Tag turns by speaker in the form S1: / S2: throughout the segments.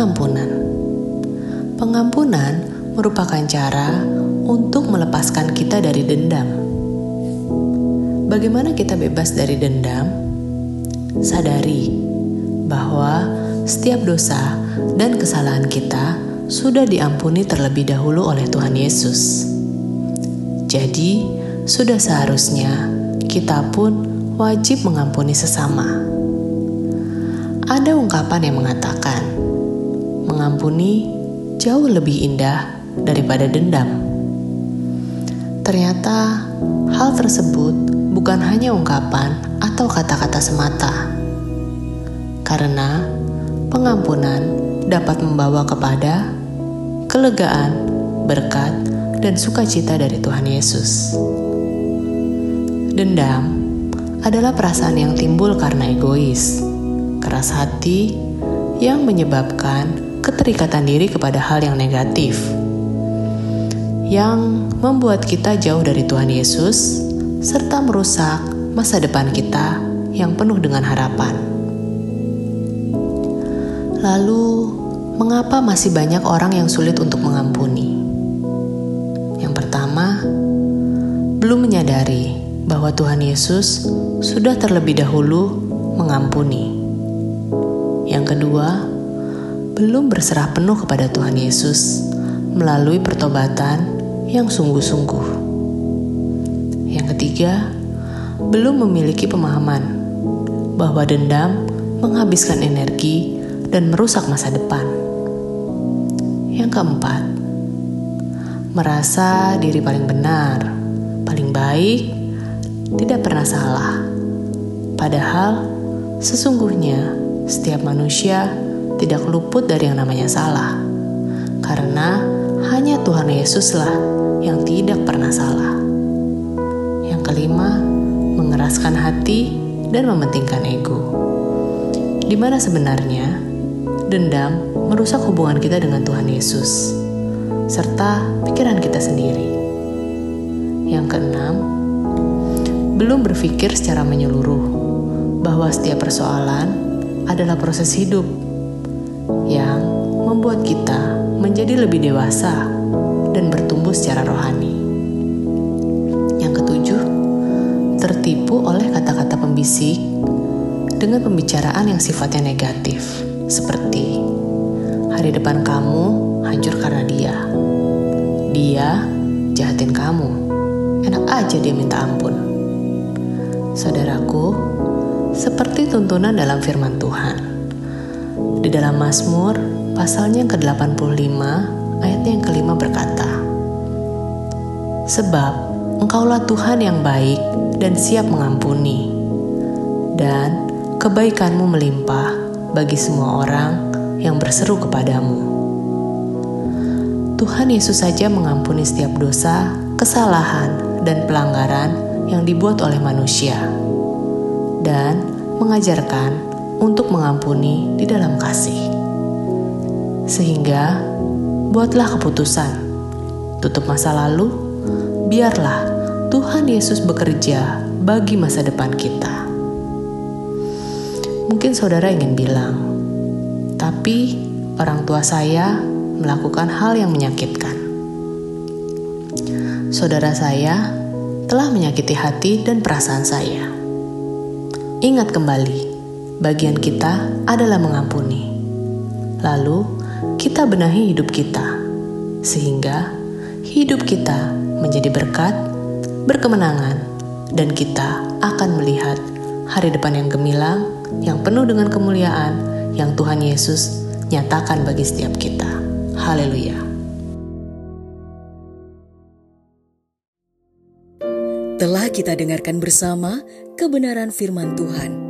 S1: pengampunan. Pengampunan merupakan cara untuk melepaskan kita dari dendam. Bagaimana kita bebas dari dendam? Sadari bahwa setiap dosa dan kesalahan kita sudah diampuni terlebih dahulu oleh Tuhan Yesus. Jadi, sudah seharusnya kita pun wajib mengampuni sesama. Ada ungkapan yang mengatakan, mengampuni jauh lebih indah daripada dendam. Ternyata hal tersebut bukan hanya ungkapan atau kata-kata semata, karena pengampunan dapat membawa kepada kelegaan, berkat, dan sukacita dari Tuhan Yesus. Dendam adalah perasaan yang timbul karena egois, keras hati, yang menyebabkan keterikatan diri kepada hal yang negatif, yang membuat kita jauh dari Tuhan Yesus, serta merusak masa depan kita yang penuh dengan harapan. Lalu, mengapa masih banyak orang yang sulit untuk mengampuni? Yang pertama, belum menyadari bahwa Tuhan Yesus sudah terlebih dahulu mengampuni. Yang kedua, belum berserah penuh kepada Tuhan Yesus melalui pertobatan yang sungguh-sungguh. Yang ketiga, belum memiliki pemahaman bahwa dendam menghabiskan energi dan merusak masa depan. Yang keempat, merasa diri paling benar, paling baik, tidak pernah salah Padahal, sesungguhnya setiap manusia tidak luput dari yang namanya salah, karena hanya Tuhan Yesuslah yang tidak pernah salah. Yang kelima, mengeraskan hati dan mementingkan ego. Di mana sebenarnya dendam merusak hubungan kita dengan Tuhan Yesus serta pikiran kita sendiri. Yang keenam, belum berpikir secara menyeluruh bahwa setiap persoalan adalah proses hidup yang membuat kita menjadi lebih dewasa dan bertumbuh secara rohani. Yang ketujuh, tertipu oleh kata-kata pembisik dengan pembicaraan yang sifatnya negatif, seperti hari depan kamu hancur karena dia. Dia jahatin kamu. Enak aja dia minta ampun. Saudaraku, seperti tuntunan dalam firman Tuhan. Di dalam Mazmur, pasalnya yang ke-85, ayatnya yang kelima berkata, Sebab engkaulah Tuhan yang baik dan siap mengampuni, dan kebaikanmu melimpah bagi semua orang yang berseru kepadamu. Tuhan Yesus saja mengampuni setiap dosa, kesalahan, dan pelanggaran yang dibuat oleh manusia dan mengajarkan untuk mengampuni di dalam kasih. Sehingga, buatlah keputusan, tutup masa lalu, biarlah Tuhan Yesus bekerja bagi masa depan kita. Mungkin saudara ingin bilang, tapi orang tua saya melakukan hal yang menyakitkan. Saudara saya telah menyakiti hati dan perasaan saya Ingat kembali, bagian kita adalah mengampuni. Lalu, kita benahi hidup kita, sehingga hidup kita menjadi berkat, berkemenangan, dan kita akan melihat hari depan yang gemilang, yang penuh dengan kemuliaan yang Tuhan Yesus nyatakan bagi setiap kita. Haleluya!
S2: Telah kita dengarkan bersama kebenaran firman Tuhan.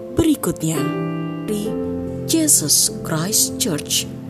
S2: berikutnya. Di Jesus Christ Church.